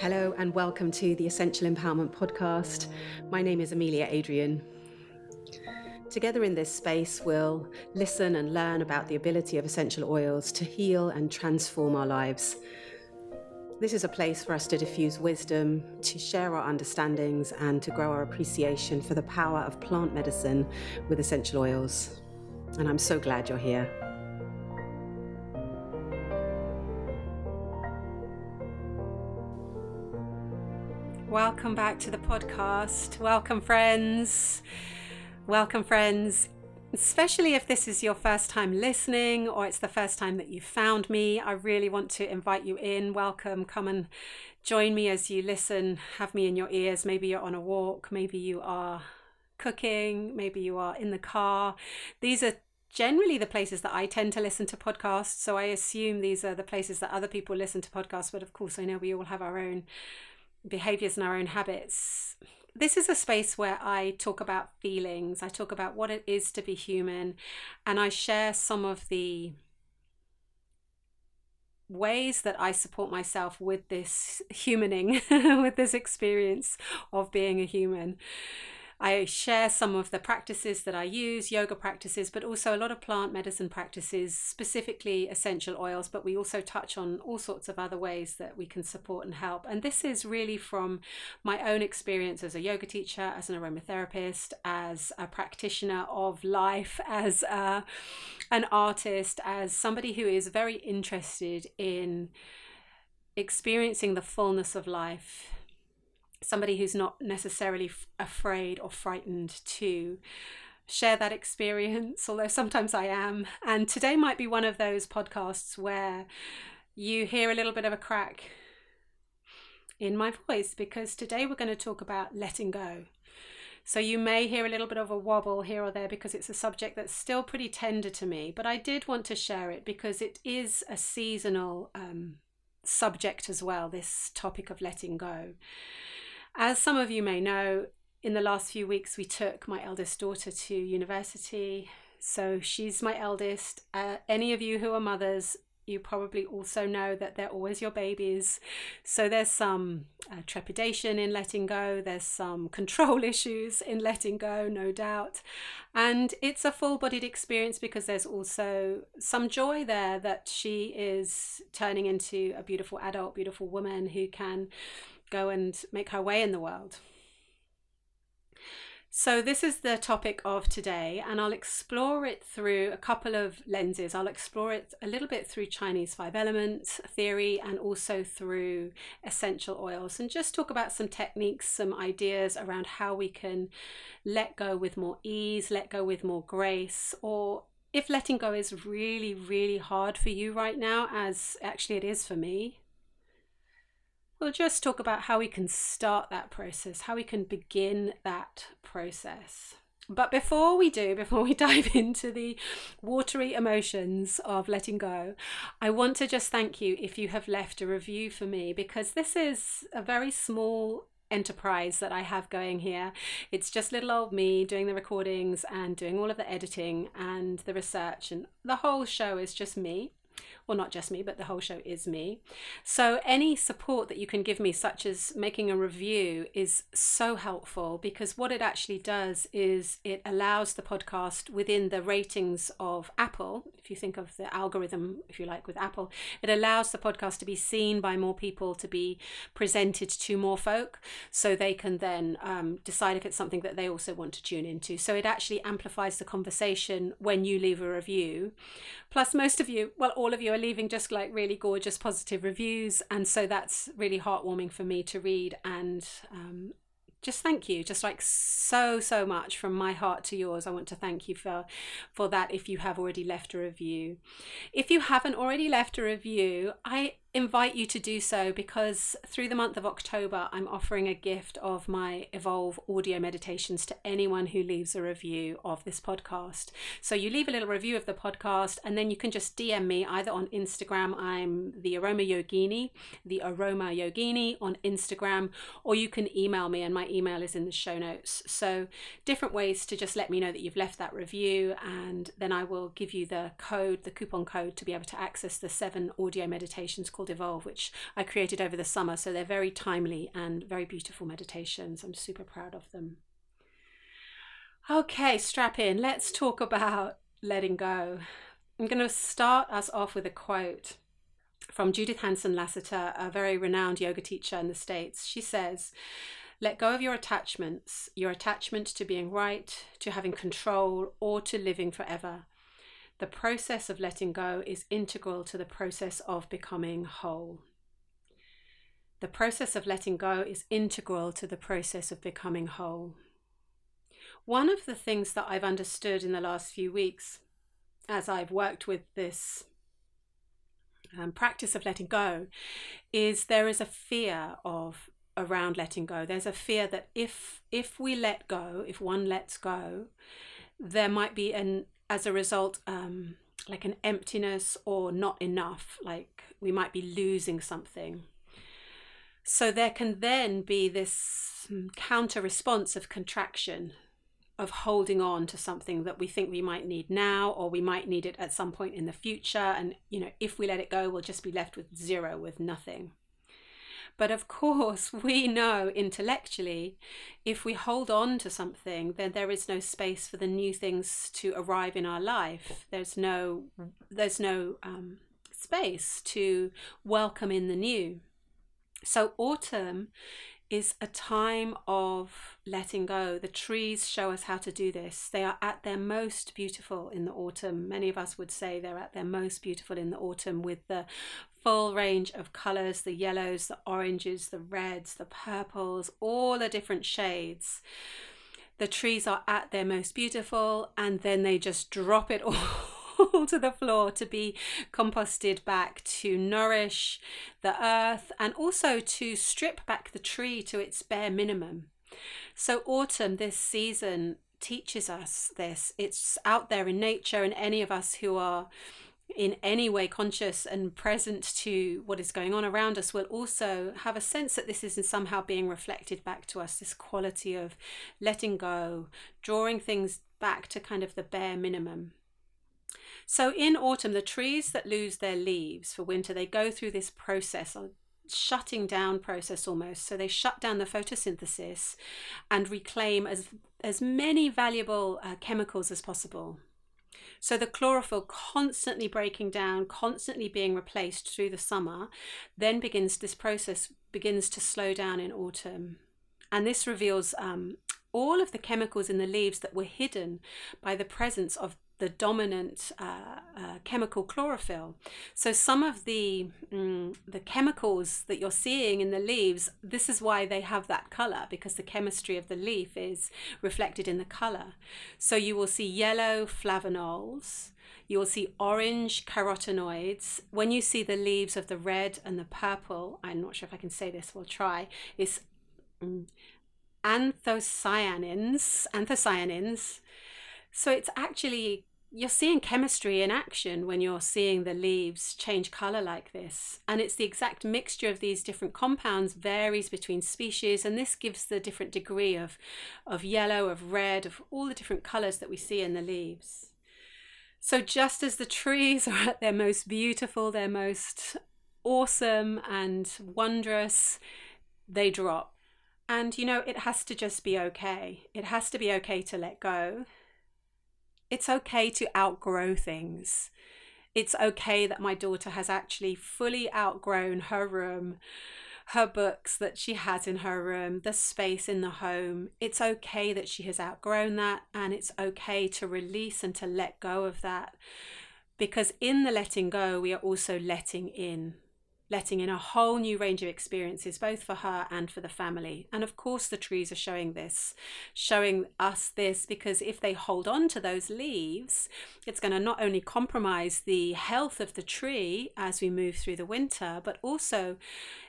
Hello, and welcome to the Essential Empowerment Podcast. My name is Amelia Adrian. Together in this space, we'll listen and learn about the ability of essential oils to heal and transform our lives. This is a place for us to diffuse wisdom, to share our understandings, and to grow our appreciation for the power of plant medicine with essential oils. And I'm so glad you're here. Welcome back to the podcast. Welcome, friends. Welcome, friends. Especially if this is your first time listening or it's the first time that you found me, I really want to invite you in. Welcome. Come and join me as you listen. Have me in your ears. Maybe you're on a walk, maybe you are cooking, maybe you are in the car. These are generally the places that I tend to listen to podcasts. So I assume these are the places that other people listen to podcasts. But of course, I know we all have our own behaviors and our own habits. This is a space where I talk about feelings, I talk about what it is to be human, and I share some of the ways that I support myself with this humaning, with this experience of being a human. I share some of the practices that I use, yoga practices, but also a lot of plant medicine practices, specifically essential oils. But we also touch on all sorts of other ways that we can support and help. And this is really from my own experience as a yoga teacher, as an aromatherapist, as a practitioner of life, as a, an artist, as somebody who is very interested in experiencing the fullness of life somebody who's not necessarily f- afraid or frightened to share that experience, although sometimes I am. And today might be one of those podcasts where you hear a little bit of a crack in my voice because today we're going to talk about letting go. So you may hear a little bit of a wobble here or there because it's a subject that's still pretty tender to me, but I did want to share it because it is a seasonal um, subject as well, this topic of letting go. As some of you may know, in the last few weeks, we took my eldest daughter to university. So she's my eldest. Uh, any of you who are mothers, you probably also know that they're always your babies. So there's some uh, trepidation in letting go, there's some control issues in letting go, no doubt. And it's a full bodied experience because there's also some joy there that she is turning into a beautiful adult, beautiful woman who can go and make her way in the world. So, this is the topic of today, and I'll explore it through a couple of lenses. I'll explore it a little bit through Chinese five elements theory and also through essential oils, and just talk about some techniques, some ideas around how we can let go with more ease, let go with more grace, or if letting go is really, really hard for you right now, as actually it is for me, We'll just talk about how we can start that process, how we can begin that process. But before we do, before we dive into the watery emotions of letting go, I want to just thank you if you have left a review for me because this is a very small enterprise that I have going here. It's just little old me doing the recordings and doing all of the editing and the research, and the whole show is just me well, not just me, but the whole show is me. So, any support that you can give me, such as making a review, is so helpful because what it actually does is it allows the podcast within the ratings of Apple. If you think of the algorithm, if you like, with Apple, it allows the podcast to be seen by more people, to be presented to more folk, so they can then um, decide if it's something that they also want to tune into. So, it actually amplifies the conversation when you leave a review. Plus, most of you, well, all of you are leaving just like really gorgeous positive reviews. And so that's really heartwarming for me to read. And um, just thank you just like so so much from my heart to yours i want to thank you for for that if you have already left a review if you haven't already left a review i invite you to do so because through the month of October, I'm offering a gift of my Evolve audio meditations to anyone who leaves a review of this podcast. So you leave a little review of the podcast and then you can just DM me either on Instagram. I'm the Aroma Yogini, the Aroma Yogini on Instagram, or you can email me and my email is in the show notes. So different ways to just let me know that you've left that review and then I will give you the code, the coupon code to be able to access the seven audio meditations called Evolve, which I created over the summer. So they're very timely and very beautiful meditations. I'm super proud of them. Okay, strap in. Let's talk about letting go. I'm going to start us off with a quote from Judith Hanson Lasater, a very renowned yoga teacher in the States. She says, Let go of your attachments, your attachment to being right, to having control, or to living forever. The process of letting go is integral to the process of becoming whole. The process of letting go is integral to the process of becoming whole. One of the things that I've understood in the last few weeks as I've worked with this um, practice of letting go is there is a fear of around letting go there's a fear that if if we let go if one lets go there might be an as a result um, like an emptiness or not enough like we might be losing something. So there can then be this mm, counter response of contraction of holding on to something that we think we might need now or we might need it at some point in the future. And you know if we let it go we'll just be left with zero with nothing but of course we know intellectually if we hold on to something then there is no space for the new things to arrive in our life there's no there's no um, space to welcome in the new so autumn is a time of letting go. The trees show us how to do this. They are at their most beautiful in the autumn. Many of us would say they're at their most beautiful in the autumn with the full range of colors the yellows, the oranges, the reds, the purples, all the different shades. The trees are at their most beautiful and then they just drop it all to the floor to be composted back to nourish the earth and also to strip back the tree to its bare minimum. So, autumn, this season, teaches us this. It's out there in nature, and any of us who are in any way conscious and present to what is going on around us will also have a sense that this is somehow being reflected back to us this quality of letting go, drawing things back to kind of the bare minimum. So in autumn, the trees that lose their leaves for winter, they go through this process, a shutting down process almost. So they shut down the photosynthesis and reclaim as, as many valuable uh, chemicals as possible. So the chlorophyll constantly breaking down, constantly being replaced through the summer, then begins this process begins to slow down in autumn. And this reveals um, all of the chemicals in the leaves that were hidden by the presence of the dominant uh, uh, chemical chlorophyll. So some of the mm, the chemicals that you're seeing in the leaves, this is why they have that color because the chemistry of the leaf is reflected in the color. So you will see yellow flavonols. You will see orange carotenoids. When you see the leaves of the red and the purple, I'm not sure if I can say this, we'll try, it's mm, anthocyanins, anthocyanins. So it's actually you're seeing chemistry in action when you're seeing the leaves change color like this. And it's the exact mixture of these different compounds varies between species, and this gives the different degree of, of yellow, of red, of all the different colors that we see in the leaves. So, just as the trees are at their most beautiful, their most awesome and wondrous, they drop. And you know, it has to just be okay. It has to be okay to let go it's okay to outgrow things. It's okay that my daughter has actually fully outgrown her room, her books that she has in her room, the space in the home. It's okay that she has outgrown that, and it's okay to release and to let go of that. Because in the letting go, we are also letting in letting in a whole new range of experiences, both for her and for the family. And of course, the trees are showing this, showing us this, because if they hold on to those leaves, it's going to not only compromise the health of the tree as we move through the winter, but also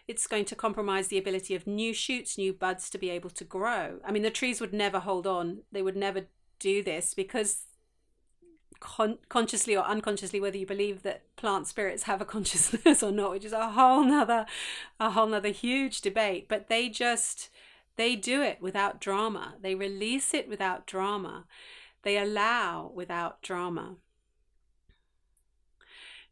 it's going to compromise the ability of new shoots, new buds to be able to grow. I mean, the trees would never hold on, they would never do this because con- consciously or unconsciously whether you believe that plant spirits have a consciousness or not which is a whole nother a whole nother huge debate. But they just they do it without drama. They release it without drama. They allow without drama.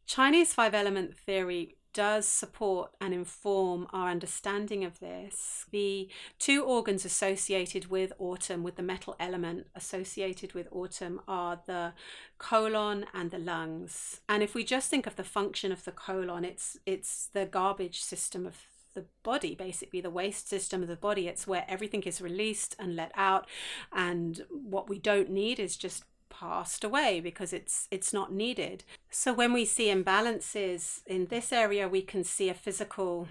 Chinese five element theory does support and inform our understanding of this. The two organs associated with autumn, with the metal element associated with autumn, are the colon and the lungs. And if we just think of the function of the colon, it's it's the garbage system of the body basically the waste system of the body it's where everything is released and let out and what we don't need is just passed away because it's it's not needed. So when we see imbalances in this area, we can see a physical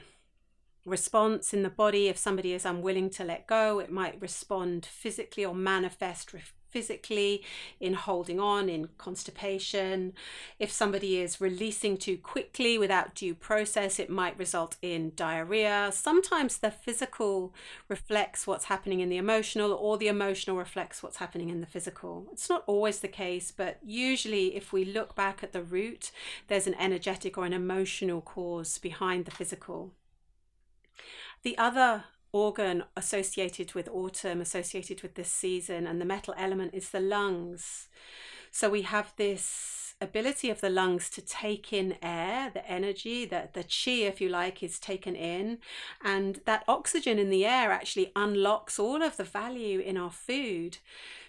response in the body. If somebody is unwilling to let go, it might respond physically or manifest physically, in holding on, in constipation. If somebody is releasing too quickly without due process, it might result in diarrhea. Sometimes the physical reflects what's happening in the emotional, or the emotional reflects what's happening in the physical. It's not always the case, but usually, if we look back at the root, there's an energetic or an emotional cause behind the physical. The other organ associated with autumn, associated with this season, and the metal element is the lungs. So we have this ability of the lungs to take in air, the energy, the, the chi, if you like, is taken in. And that oxygen in the air actually unlocks all of the value in our food.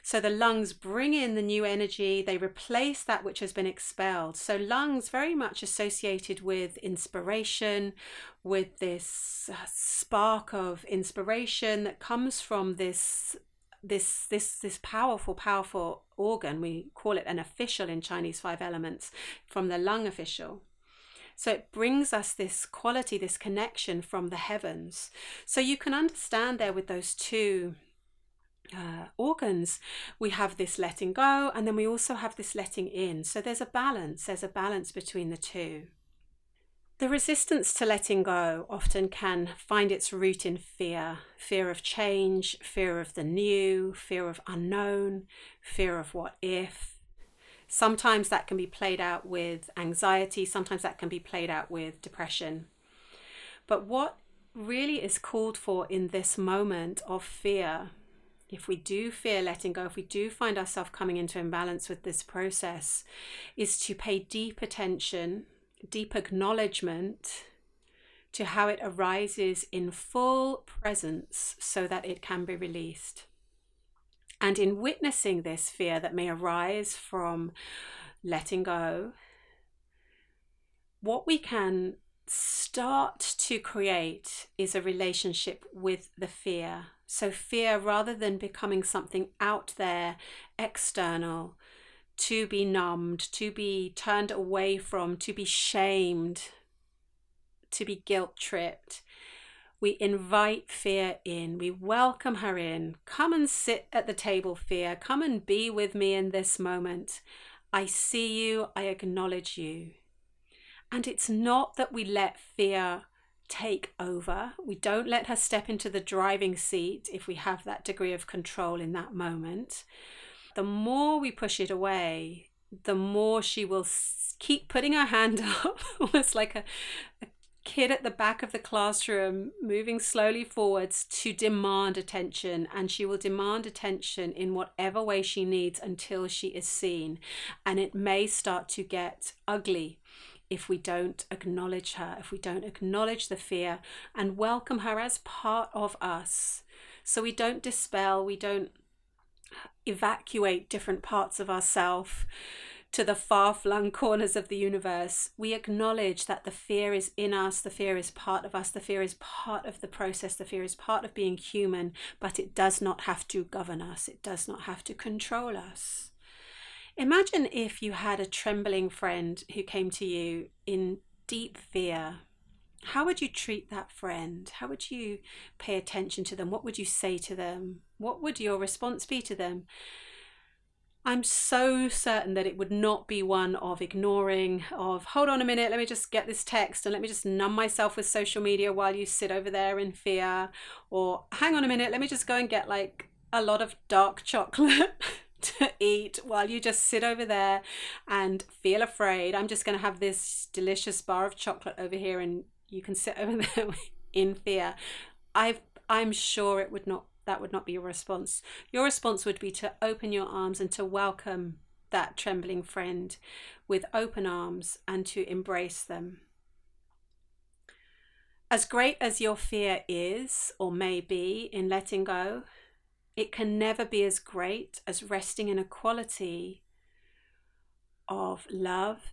So the lungs bring in the new energy, they replace that which has been expelled. So, lungs very much associated with inspiration, with this uh, spark of inspiration that comes from this this this this powerful powerful organ we call it an official in chinese five elements from the lung official so it brings us this quality this connection from the heavens so you can understand there with those two uh, organs, we have this letting go and then we also have this letting in. So there's a balance, there's a balance between the two. The resistance to letting go often can find its root in fear fear of change, fear of the new, fear of unknown, fear of what if. Sometimes that can be played out with anxiety, sometimes that can be played out with depression. But what really is called for in this moment of fear if we do fear letting go, if we do find ourselves coming into imbalance with this process, is to pay deep attention, deep acknowledgement to how it arises in full presence so that it can be released. And in witnessing this fear that may arise from letting go, what we can start to create is a relationship with the fear so, fear, rather than becoming something out there, external, to be numbed, to be turned away from, to be shamed, to be guilt tripped, we invite fear in. We welcome her in. Come and sit at the table, fear. Come and be with me in this moment. I see you. I acknowledge you. And it's not that we let fear take over. We don't let her step into the driving seat if we have that degree of control in that moment. The more we push it away, the more she will keep putting her hand up, almost like a, a kid at the back of the classroom, moving slowly forwards to demand attention. And she will demand attention in whatever way she needs until she is seen. And it may start to get ugly if we don't acknowledge her, if we don't acknowledge the fear and welcome her as part of us. So we don't dispel, we don't evacuate different parts of ourself to the far flung corners of the universe. We acknowledge that the fear is in us, the fear is part of us, the fear is part of the process, the fear is part of being human, but it does not have to govern us, it does not have to control us. Imagine if you had a trembling friend who came to you in deep fear. How would you treat that friend? How would you pay attention to them? What would you say to them? What would your response be to them? I'm so certain that it would not be one of ignoring, of hold on a minute, let me just get this text and let me just numb myself with social media while you sit over there in fear, or hang on a minute, let me just go and get like a lot of dark chocolate to eat while you just sit over there and feel afraid. I'm just going to have this delicious bar of chocolate over here and you can sit over there in fear. I've I'm sure it would not that would not be your response. Your response would be to open your arms and to welcome that trembling friend with open arms and to embrace them. As great as your fear is or may be in letting go, it can never be as great as resting in a quality of love,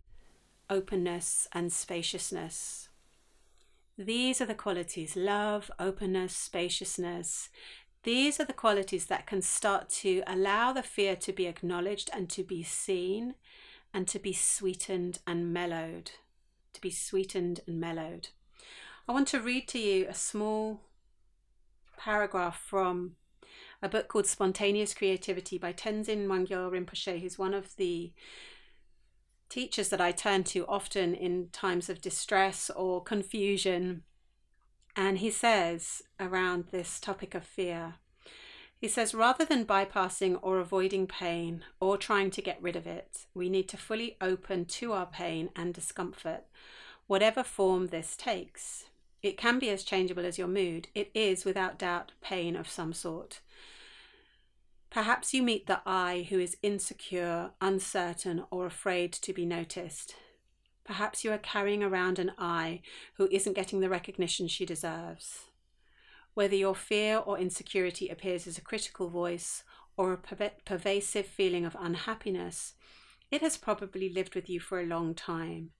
openness, and spaciousness. These are the qualities love, openness, spaciousness. These are the qualities that can start to allow the fear to be acknowledged and to be seen and to be sweetened and mellowed. To be sweetened and mellowed. I want to read to you a small paragraph from a book called Spontaneous Creativity by Tenzin Wangyal Rinpoche, who's one of the teachers that I turn to often in times of distress or confusion. And he says around this topic of fear, he says, rather than bypassing or avoiding pain or trying to get rid of it, we need to fully open to our pain and discomfort, whatever form this takes. It can be as changeable as your mood. It is, without doubt, pain of some sort. Perhaps you meet the I who is insecure, uncertain, or afraid to be noticed. Perhaps you are carrying around an I who isn't getting the recognition she deserves. Whether your fear or insecurity appears as a critical voice or a pervasive feeling of unhappiness, it has probably lived with you for a long time.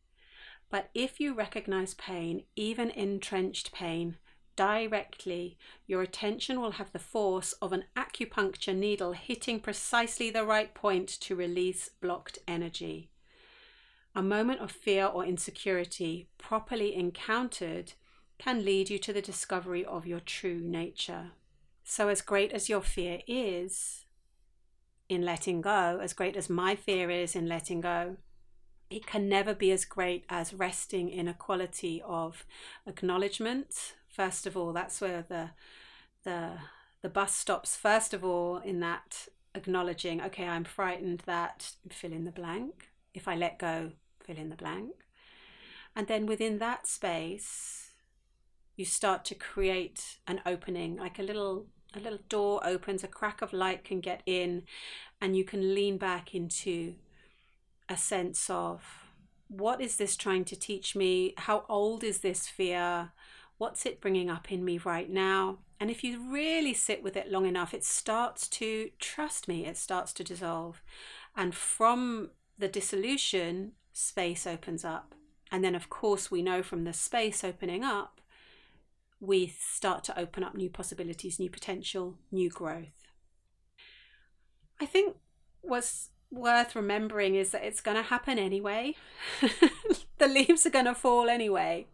But if you recognize pain, even entrenched pain, directly, your attention will have the force of an acupuncture needle hitting precisely the right point to release blocked energy. A moment of fear or insecurity, properly encountered, can lead you to the discovery of your true nature. So, as great as your fear is in letting go, as great as my fear is in letting go, it can never be as great as resting in a quality of acknowledgement. First of all, that's where the the the bus stops. First of all, in that acknowledging, okay, I'm frightened that fill in the blank. If I let go, fill in the blank. And then within that space, you start to create an opening, like a little a little door opens, a crack of light can get in, and you can lean back into a sense of what is this trying to teach me? How old is this fear? What's it bringing up in me right now? And if you really sit with it long enough, it starts to, trust me, it starts to dissolve. And from the dissolution, space opens up. And then, of course, we know from the space opening up, we start to open up new possibilities, new potential, new growth. I think what's worth remembering is that it's going to happen anyway. the leaves are going to fall anyway.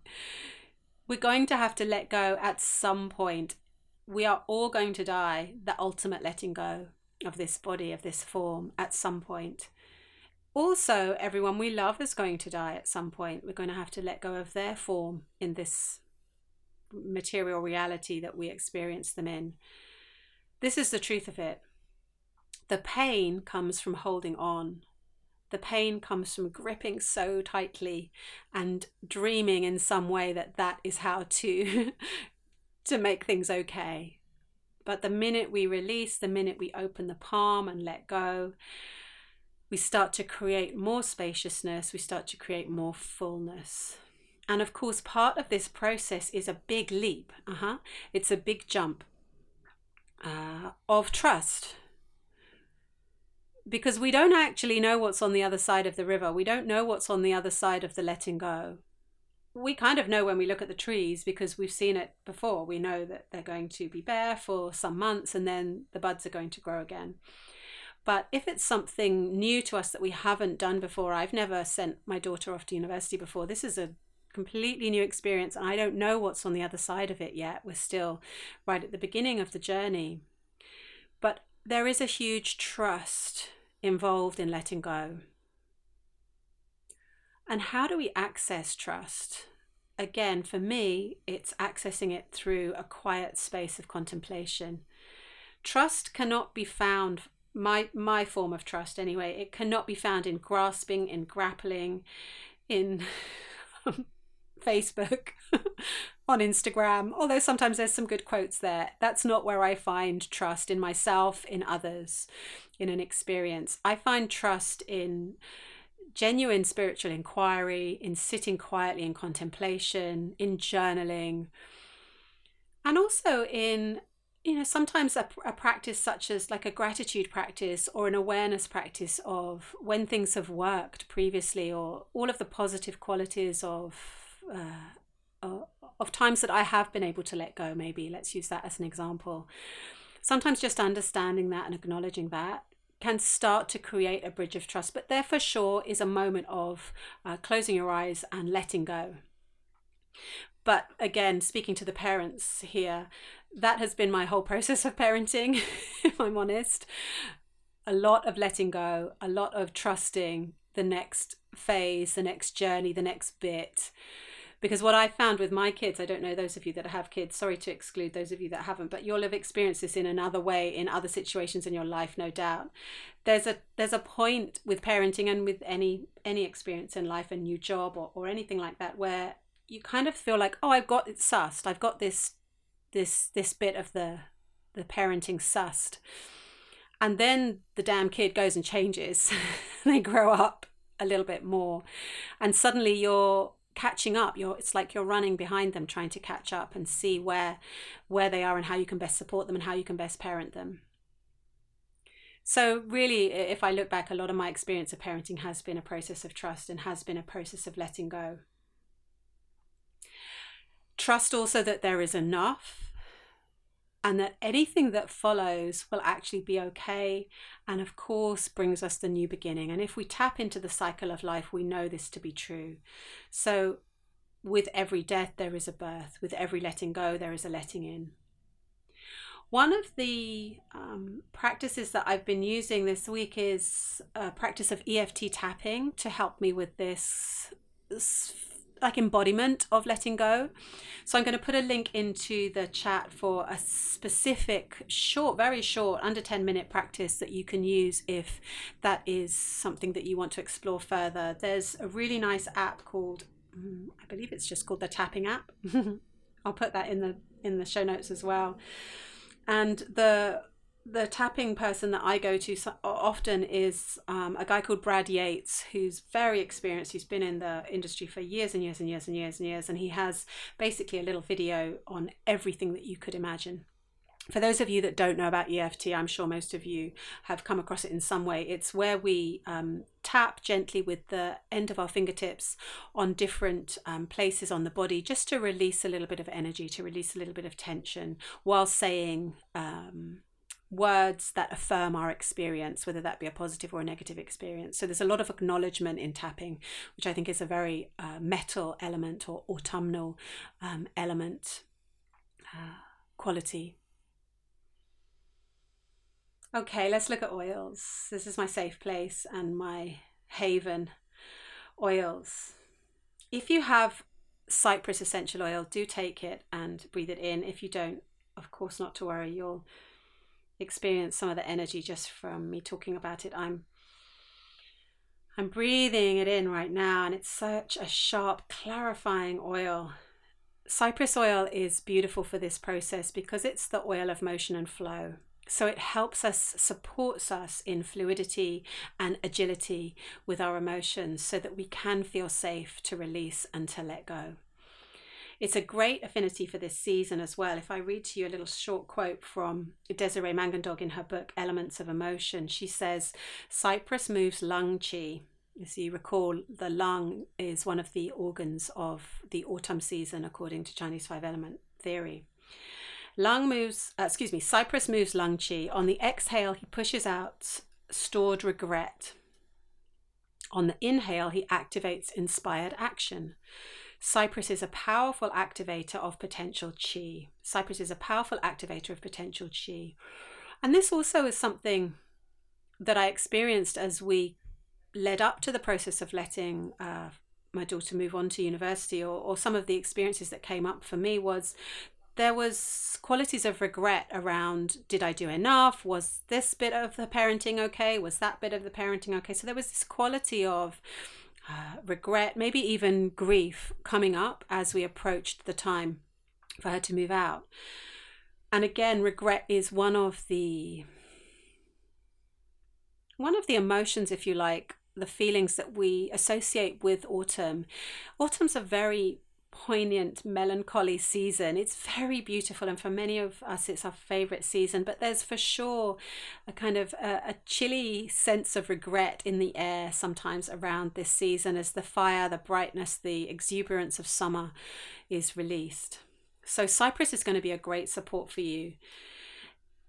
We're going to have to let go at some point. We are all going to die, the ultimate letting go of this body, of this form, at some point. Also, everyone we love is going to die at some point. We're going to have to let go of their form in this material reality that we experience them in. This is the truth of it. The pain comes from holding on. The pain comes from gripping so tightly and dreaming in some way that that is how to to make things okay. But the minute we release, the minute we open the palm and let go, we start to create more spaciousness, we start to create more fullness. And of course, part of this process is a big leap. Uh-huh. It's a big jump uh, of trust because we don't actually know what's on the other side of the river. We don't know what's on the other side of the letting go. We kind of know when we look at the trees because we've seen it before. We know that they're going to be bare for some months and then the buds are going to grow again. But if it's something new to us that we haven't done before, I've never sent my daughter off to university before. This is a completely new experience and I don't know what's on the other side of it yet. We're still right at the beginning of the journey. But there is a huge trust involved in letting go. And how do we access trust? Again, for me, it's accessing it through a quiet space of contemplation. Trust cannot be found, my, my form of trust anyway, it cannot be found in grasping, in grappling, in Facebook, on Instagram, although sometimes there's some good quotes there. That's not where I find trust in myself, in others, in an experience. I find trust in genuine spiritual inquiry, in sitting quietly in contemplation, in journaling, and also in you know sometimes a, a, practice such as like a gratitude practice or an awareness practice of when things have worked previously or all of the positive qualities of uh, of times that I have been able to let go maybe let's use that as an example sometimes just understanding that and acknowledging that can start to create a bridge of trust but there for sure is a moment of uh, closing your eyes and letting go but again speaking to the parents here that has been my whole process of parenting, if I'm honest. A lot of letting go, a lot of trusting the next phase, the next journey, the next bit. Because what I found with my kids, I don't know those of you that have kids, sorry to exclude those of you that haven't, but you'll have experienced this in another way in other situations in your life, no doubt. There's a there's a point with parenting and with any any experience in life, a new job or, or anything like that, where you kind of feel like, oh, I've got it sussed. I've got this this this bit of the the parenting sussed and then the damn kid goes and changes they grow up a little bit more and suddenly you're catching up. You're it's like you're running behind them trying to catch up and see where where they are and how you can best support them and how you can best parent them. So really if i look back a lot of my experience of parenting has been a process of trust and has been a process of letting go. Trust also that there is enough and that anything that follows will actually be okay and of course brings us the new beginning. And if we tap into the cycle of life we know this to be true. So with every death there is a birth. With every letting go there is a letting in. One of the um, practices that I've been using this week is a practice of EFT tapping to help me with this like embodiment of letting go. So I'm going to put a link into the chat for a specific short, very short, under 10 minute practice that you can use if that is something that you want to explore further. There's a really nice app called mm, I believe it's just called the tapping app. I'll put that in the in the show notes as well. And the the tapping person that I go to often is um, a guy called Brad Yates, who's very experienced. He's been in the industry for years and years and years and years and years, and he has basically a little video on everything that you could imagine. For those of you that don't know about EFT, I'm sure most of you have come across it in some way. It's where we um, tap gently with the end of our fingertips on different um, places on the body just to release a little bit of energy, to release a little bit of tension while saying, um, words that affirm our experience, whether that be a positive or a negative experience. So there's a lot of acknowledgement in tapping, which I think is a very uh, metal element or autumnal um, element uh, quality. Okay, let's look at oils. This is my safe place and my haven oils. If you have cypress essential oil, do take it and breathe it in. If you don't, of course, not to worry, you'll experience some of the energy just from me talking about it. I'm I'm breathing it in right now and it's such a sharp clarifying oil. Cypress oil is beautiful for this process because it's the oil of motion and flow. So it helps us, supports us in fluidity and agility with our emotions so that we can feel safe to release and to let go. It's a great affinity for this season as well. If I read to you a little short quote from Desiree Mangendog in her book Elements of Emotion, she says, Cypress moves lung chi. As you recall, the lung is one of the organs of the autumn season according to Chinese five element theory. Lung moves, uh, excuse me, Cypress moves lung chi. On the exhale, he pushes out stored regret. On the inhale, he activates inspired action. Cypress is a powerful activator of potential chi. Cypress is a powerful activator of potential chi. And this also is something that I experienced as we led up to the process of letting uh, my daughter move on to university, or, or some of the experiences that came up for me was there was qualities of regret around did i do enough was this bit of the parenting okay was that bit of the parenting okay so there was this quality of uh, regret, maybe even grief coming up as we approached the time for her to move out. And again, regret is one of the one of the emotions, if you like, the feelings that we associate with autumn. Autumn's a very poignant melancholy season. It's very beautiful and for many of us it's our favorite season. But there's for sure a kind of a, a, chilly sense of regret in the air sometimes around this season as the fire the brightness the exuberance of summer is released. So cypress is going to be a great support for you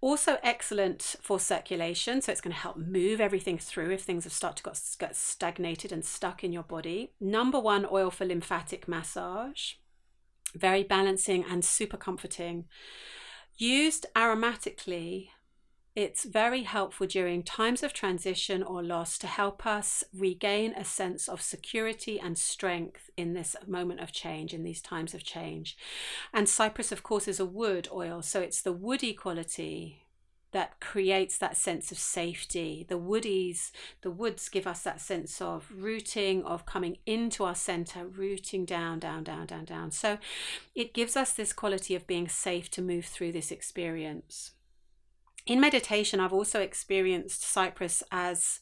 also excellent for circulation, so it's going to help move everything through if things have started to got, get stagnated and stuck in your body. Number one oil for lymphatic massage, very balancing and super comforting. Used aromatically, it's very helpful during times of transition or loss to help us regain a sense of security and strength in this moment of change, in these times of change. And cypress, of course, is a wood oil, so it's the woody quality that creates that sense of safety. The woodies, the woods give us that sense of rooting, of coming into our center, rooting down, down, down, down, down. So it gives us this quality of being safe to move through this experience in meditation, I've also experienced cypress as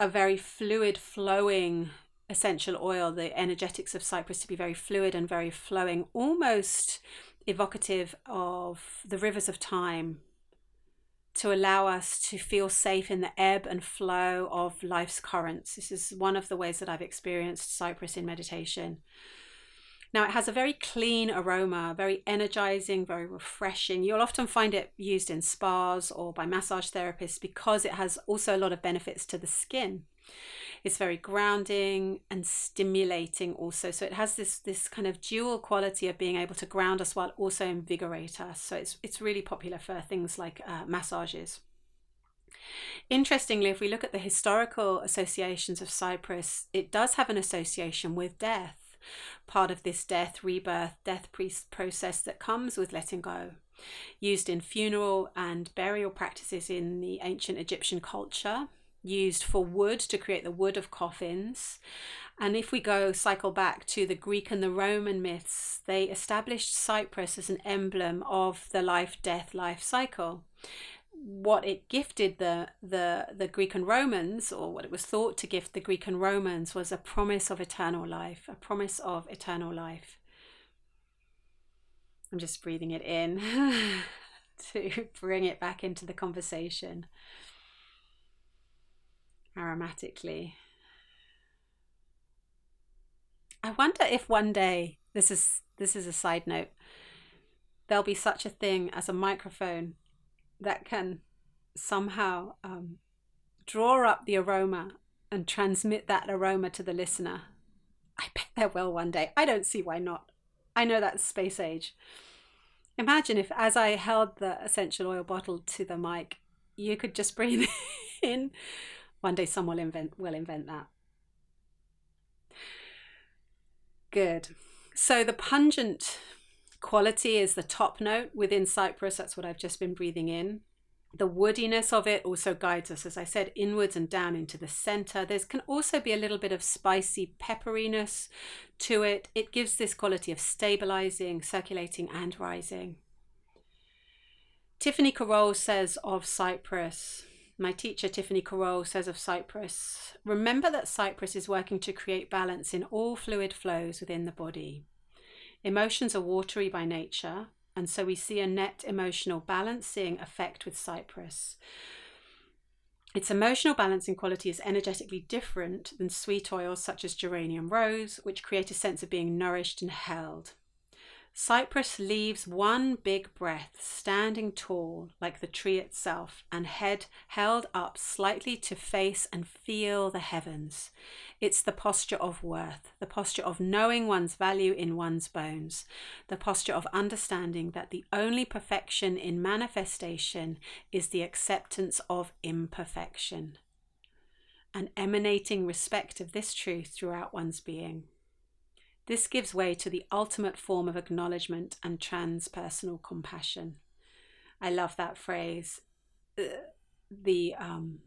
a very fluid, flowing essential oil, the energetics of cypress to be very fluid and very flowing, almost evocative of the rivers of time to allow us to feel safe in the ebb and flow of life's currents. This is one of the ways that I've experienced cypress in meditation. Now, it has a very clean aroma, very energizing, very refreshing. You'll often find it used in spas or by massage therapists because it has also a lot of benefits to the skin. It's very grounding and stimulating also. So it has this this kind of dual quality of being able to ground us while also invigorate us. So it's it's really popular for things like uh, massages. Interestingly, if we look at the historical associations of cypress, it does have an association with death part of this death, rebirth, death process that comes with letting go. Used in funeral and burial practices in the ancient Egyptian culture, used for wood to create the wood of coffins. And if we go cycle back to the Greek and the Roman myths, they established cypress as an emblem of the life death life cycle what it gifted the the the Greek and Romans, or what it was thought to gift the Greek and Romans, was a promise of eternal life, a promise of eternal life. I'm just breathing it in to bring it back into the conversation aromatically. I wonder if one day this is this is a side note there'll be such a thing as a microphone that can somehow um, draw up the aroma and transmit that aroma to the listener. I bet there will one day. I don't see why not. I know that's space age. Imagine if, as I held the essential oil bottle to the mic, you could just breathe in. One day, someone will invent will invent that. Good. So the pungent quality is the top note within Cypress. That's what I've just been breathing in. The woodiness of it also guides us, as I said, inwards and down into the center. There can also be a little bit of spicy pepperiness to it. It gives this quality of stabilizing, circulating, and rising. Tiffany Carroll says of Cypress, my teacher Tiffany Carroll says of Cypress, remember that Cypress is working to create balance in all fluid flows within the body. Emotions are watery by nature, and so we see a net emotional balancing effect with Cypress. Its emotional balancing quality is energetically different than sweet oils such as geranium rose, which create a sense of being nourished and held. Cypress leaves one big breath, standing tall like the tree itself, and head held up slightly to face and feel the heavens. It's the posture of worth, the posture of knowing one's value in one's bones, the posture of understanding that the only perfection in manifestation is the acceptance of imperfection, and emanating respect of this truth throughout one's being. This gives way to the ultimate form of acknowledgement and transpersonal compassion. I love that phrase. The um,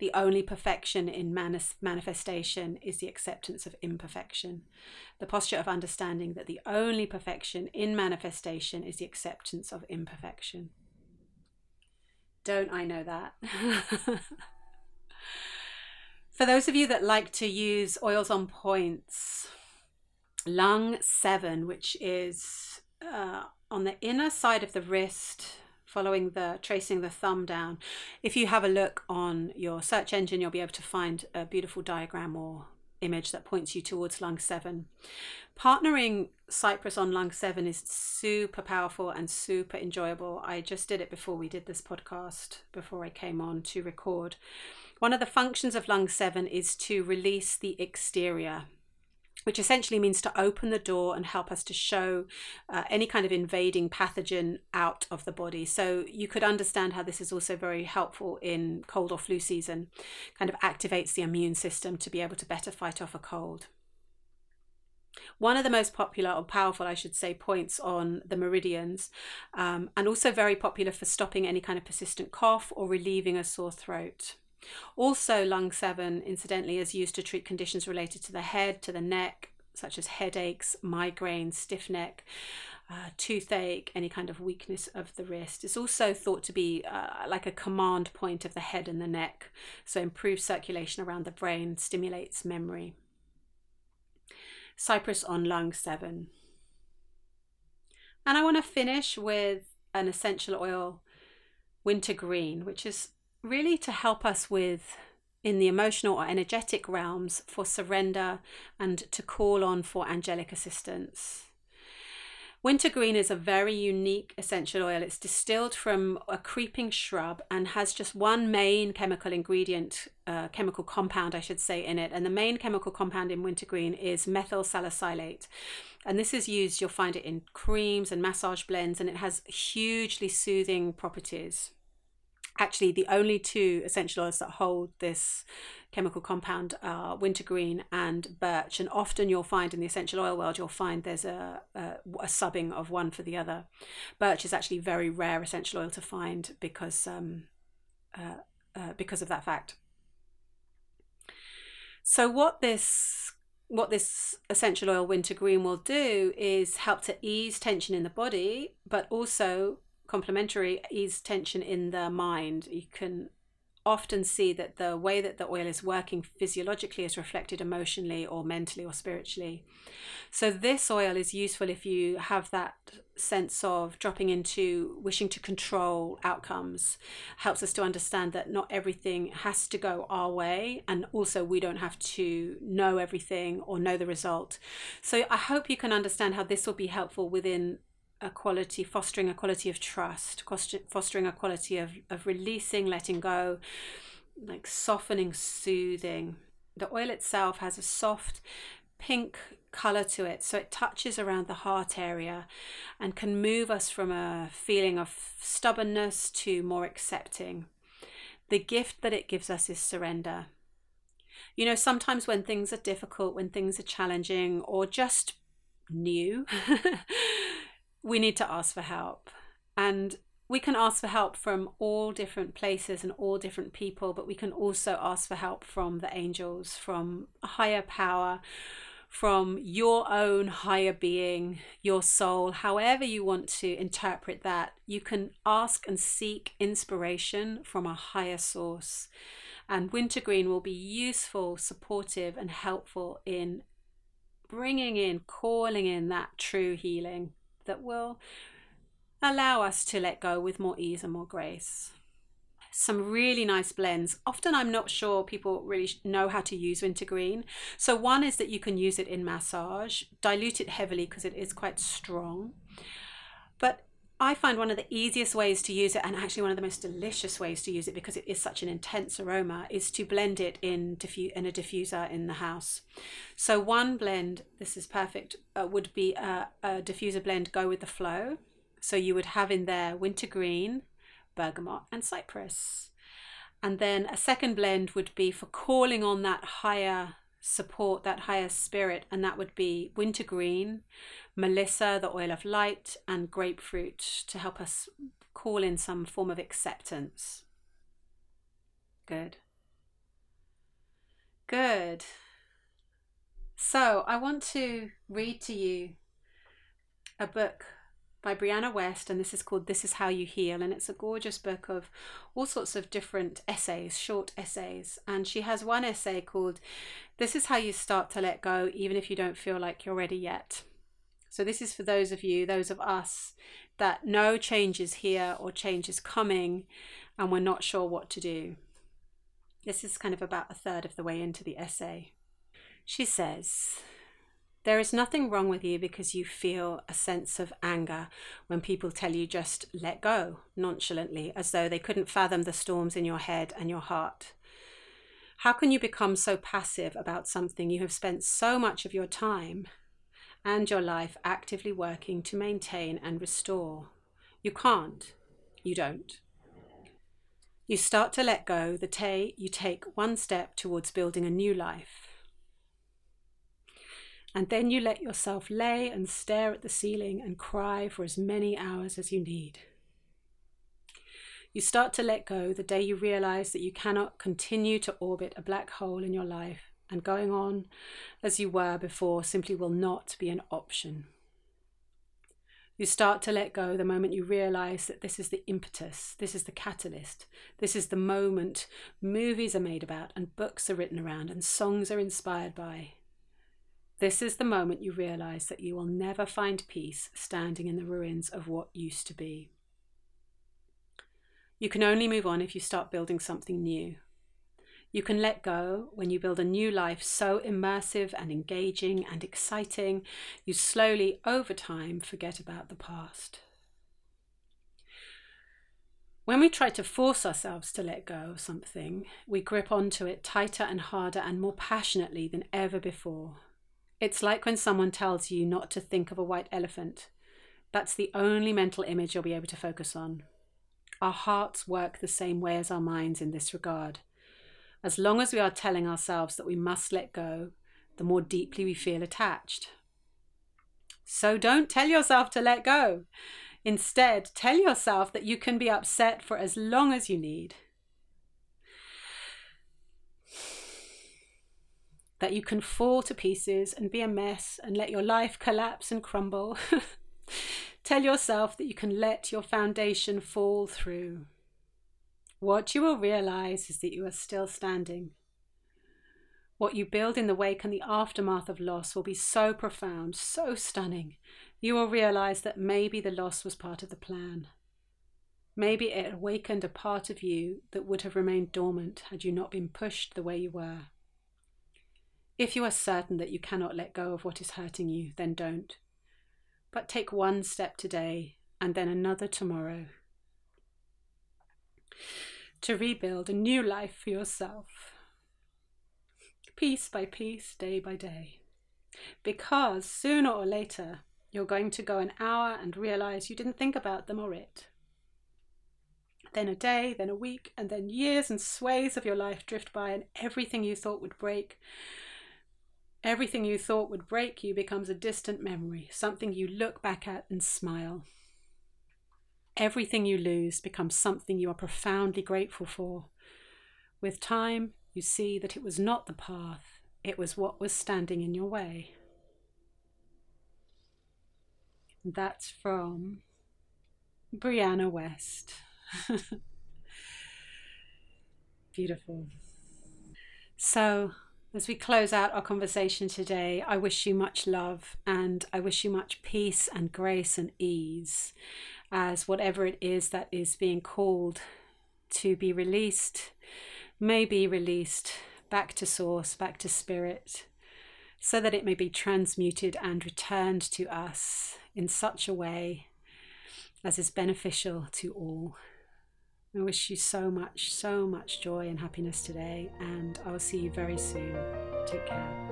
the only perfection in manis- manifestation is the acceptance of imperfection. The posture of understanding that the only perfection in manifestation is the acceptance of imperfection. Don't I know that? For those of you that like to use oils on points, lung seven, which is uh, on the inner side of the wrist, following the tracing the thumb down. If you have a look on your search engine, you'll be able to find a beautiful diagram or image that points you towards lung seven. Partnering Cypress on lung seven is super powerful and super enjoyable. I just did it before we did this podcast, before I came on to record. One of the functions of lung seven is to release the exterior which essentially means to open the door and help us to show uh, any kind of invading pathogen out of the body. So you could understand how this is also very helpful in cold or flu season, kind of activates the immune system to be able to better fight off a cold. One of the most popular or powerful, I should say, points on the meridians, um, and also very popular for stopping any kind of persistent cough or relieving a sore throat. Also, lung 7, incidentally, is used to treat conditions related to the head, to the neck, such as headaches, migraine, stiff neck, uh, toothache, any kind of weakness of the wrist. It's also thought to be uh, like a command point of the head and the neck, so improves circulation around the brain, stimulates memory. Cypress on lung 7. And I want to finish with an essential oil, wintergreen, which is really to help us with in the emotional or energetic realms for surrender and to call on for angelic assistance. Wintergreen is a very unique essential oil. It's distilled from a creeping shrub and has just one main chemical ingredient, uh, chemical compound, I should say, in it. And the main chemical compound in wintergreen is methyl salicylate. And this is used, you'll find it in creams and massage blends, and it has hugely soothing properties actually the only two essential oils that hold this chemical compound are wintergreen and birch and often you'll find in the essential oil world you'll find there's a, a, a subbing of one for the other. Birch is actually very rare essential oil to find because um, uh, uh, because of that fact. So what this what this essential oil wintergreen will do is help to ease tension in the body but also complementary is tension in the mind. You can often see that the way that the oil is working physiologically is reflected emotionally or mentally or spiritually. So, this oil is useful if you have that sense of dropping into wishing to control outcomes, helps us to understand that not everything has to go our way, and also we don't have to know everything or know the result. So, I hope you can understand how this will be helpful within a quality, fostering a quality of trust, fostering a quality of, of releasing, letting go, like softening, soothing. The oil itself has a soft pink color to it, so it touches around the heart area and can move us from a feeling of stubbornness to more accepting. The gift that it gives us is surrender. You know, sometimes when things are difficult, when things are challenging, or just new, we need to ask for help. And we can ask for help from all different places and all different people, but we can also ask for help from the angels, from a higher power, from your own higher being, your soul, however you want to interpret that. You can ask and seek inspiration from a higher source. And wintergreen will be useful, supportive, and helpful in bringing in, calling in that true healing that will allow us to let go with more ease and more grace. Some really nice blends. Often I'm not sure people really know how to use wintergreen. So, one is that you can use it in massage, dilute it heavily because it is quite strong. But I find one of the easiest ways to use it, and actually one of the most delicious ways to use it because it is such an intense aroma, is to blend it in, diffu- in a diffuser in the house. So, one blend, this is perfect, uh, would be a, a diffuser blend Go with the Flow. So, you would have in there wintergreen, bergamot, and cypress. And then a second blend would be for calling on that higher support, that higher spirit, and that would be wintergreen melissa, the oil of light, and grapefruit to help us call in some form of acceptance. Good. Good. So, I want to read to you a book by Brianna Wiest, and this is called This Is How You Heal. And it's a gorgeous book of all sorts of different essays, short essays. And she has one essay called This Is How You Start to Let Go, even if you don't feel like you're ready yet. So, this is for those of you, those of us that no change is here or change is coming, and we're not sure what to do. This is kind of about a third of the way into the essay. She says, there is nothing wrong with you because you feel a sense of anger when people tell you just let go nonchalantly, as though they couldn't fathom the storms in your head and your heart. How can you become so passive about something you have spent so much of your time and your life actively working to maintain and restore? You can't. You don't. You start to let go the day you take one step towards building a new life and then you let yourself lay and stare at the ceiling and cry for as many hours as you need. You start to let go the day you realize that you cannot continue to orbit a black hole in your life, and going on as you were before simply will not be an option. You start to let go the moment you realize that this is the impetus, this is the catalyst, this is the moment movies are made about, and books are written around, and songs are inspired by. This is the moment you realize that you will never find peace standing in the ruins of what used to be. You can only move on if you start building something new. You can let go when you build a new life so immersive and engaging and exciting, you slowly, over time, forget about the past. When we try to force ourselves to let go of something, we grip onto it tighter and harder and more passionately than ever before. It's like when someone tells you not to think of a white elephant. That's the only mental image you'll be able to focus on. Our hearts work the same way as our minds in this regard. As long as we are telling ourselves that we must let go, the more deeply we feel attached. So don't tell yourself to let go. Instead, tell yourself that you can be upset for as long as you need. that you can fall to pieces and be a mess and let your life collapse and crumble. Tell yourself that you can let your foundation fall through. What you will realize is that you are still standing. What you build in the wake and the aftermath of loss will be so profound, so stunning. You will realize that maybe the loss was part of the plan. Maybe it awakened a part of you that would have remained dormant had you not been pushed the way you were. If you are certain that you cannot let go of what is hurting you, then don't. But take one step today and then another tomorrow to rebuild a new life for yourself, piece by piece, day by day. Because sooner or later, you're going to go an hour and realize you didn't think about them or it. Then a day, then a week, and then years and sways of your life drift by, and everything you thought would break Everything you thought would break you becomes a distant memory, something you look back at and smile. Everything you lose becomes something you are profoundly grateful for. With time, you see that it was not the path, it was what was standing in your way. That's from Brianna Wiest. Beautiful. So, as we close out our conversation today, I wish you much love and I wish you much peace and grace and ease as whatever it is that is being called to be released may be released back to source, back to spirit, so that it may be transmuted and returned to us in such a way as is beneficial to all. I wish you so much, so much joy and happiness today, and I will see you very soon. Take care.